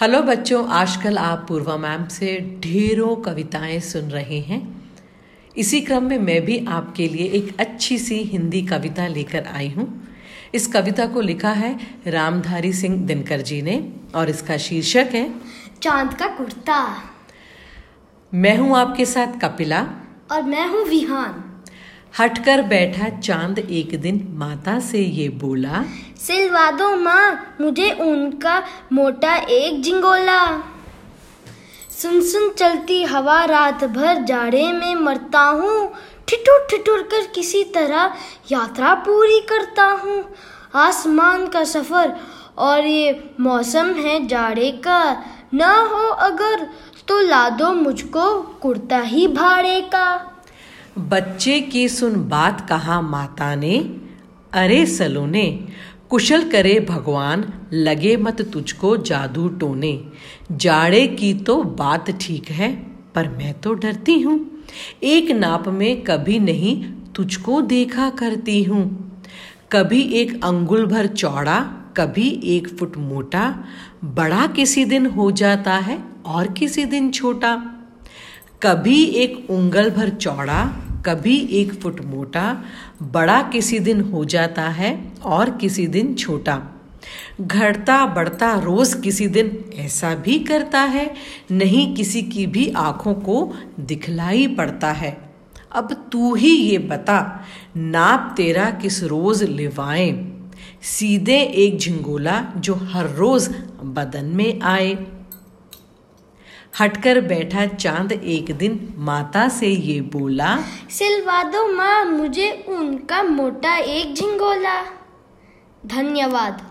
Hello बच्चों आजकल आप पूर्वा मैम से ढेरों कविताएँ सुन रहे हैं। इसी क्रम में मैं भी आपके लिए एक अच्छी सी हिंदी कविता लेकर आई हूँ। इस कविता को लिखा है रामधारी सिंह दिनकर जी ने और इसका शीर्षक है चाँद का कुर्ता। मैं हूँ आपके साथ कपिला। और मैं हूँ विहान। हटकर बैठा चाँद एक दिन माता से ये बोला सिलवा दो माँ, मुझे उनका मोटा एक जिंगोला सुन सुन चलती हवा रात भर जाड़े में मरता हूँ, ठिठुर ठिठुर कर किसी तरह यात्रा पूरी करता हूँ। आसमान का सफ़र और ये मौसम है जाड़े का, ना हो अगर तो ला दो मुझको कुर्ता ही भाड़े का। बच्चे की सुन बात कहा माता ने, अरे सलोने, कुशल करे भगवान, लगे मत तुझको जादू टोने। जाड़े की तो बात ठीक है, पर मैं तो डरती हूँ। एक नाप में कभी नहीं तुझको देखा करती हूँ। कभी एक अंगुल भर चौड़ा, कभी एक फुट मोटा, बड़ा किसी दिन हो जाता है और किसी दिन छोटा। कभी एक उंगल भर चौड़ा कभी एक फुट मोटा, बड़ा किसी दिन हो जाता है और किसी दिन छोटा। घटता बढ़ता रोज किसी दिन ऐसा भी करता है, नहीं किसी की भी आँखों को दिखलाई पड़ता है। अब तू ही ये बता, नाप तेरा किस रोज लिवाएँ? सीधे एक झिंगोला जो हर रोज बदन में आए। हटकर बैठा चाँद एक दिन माता से ये बोला, सिलवा दो माँ, मुझे उनका मोटा एक झिंगोला। धन्यवाद।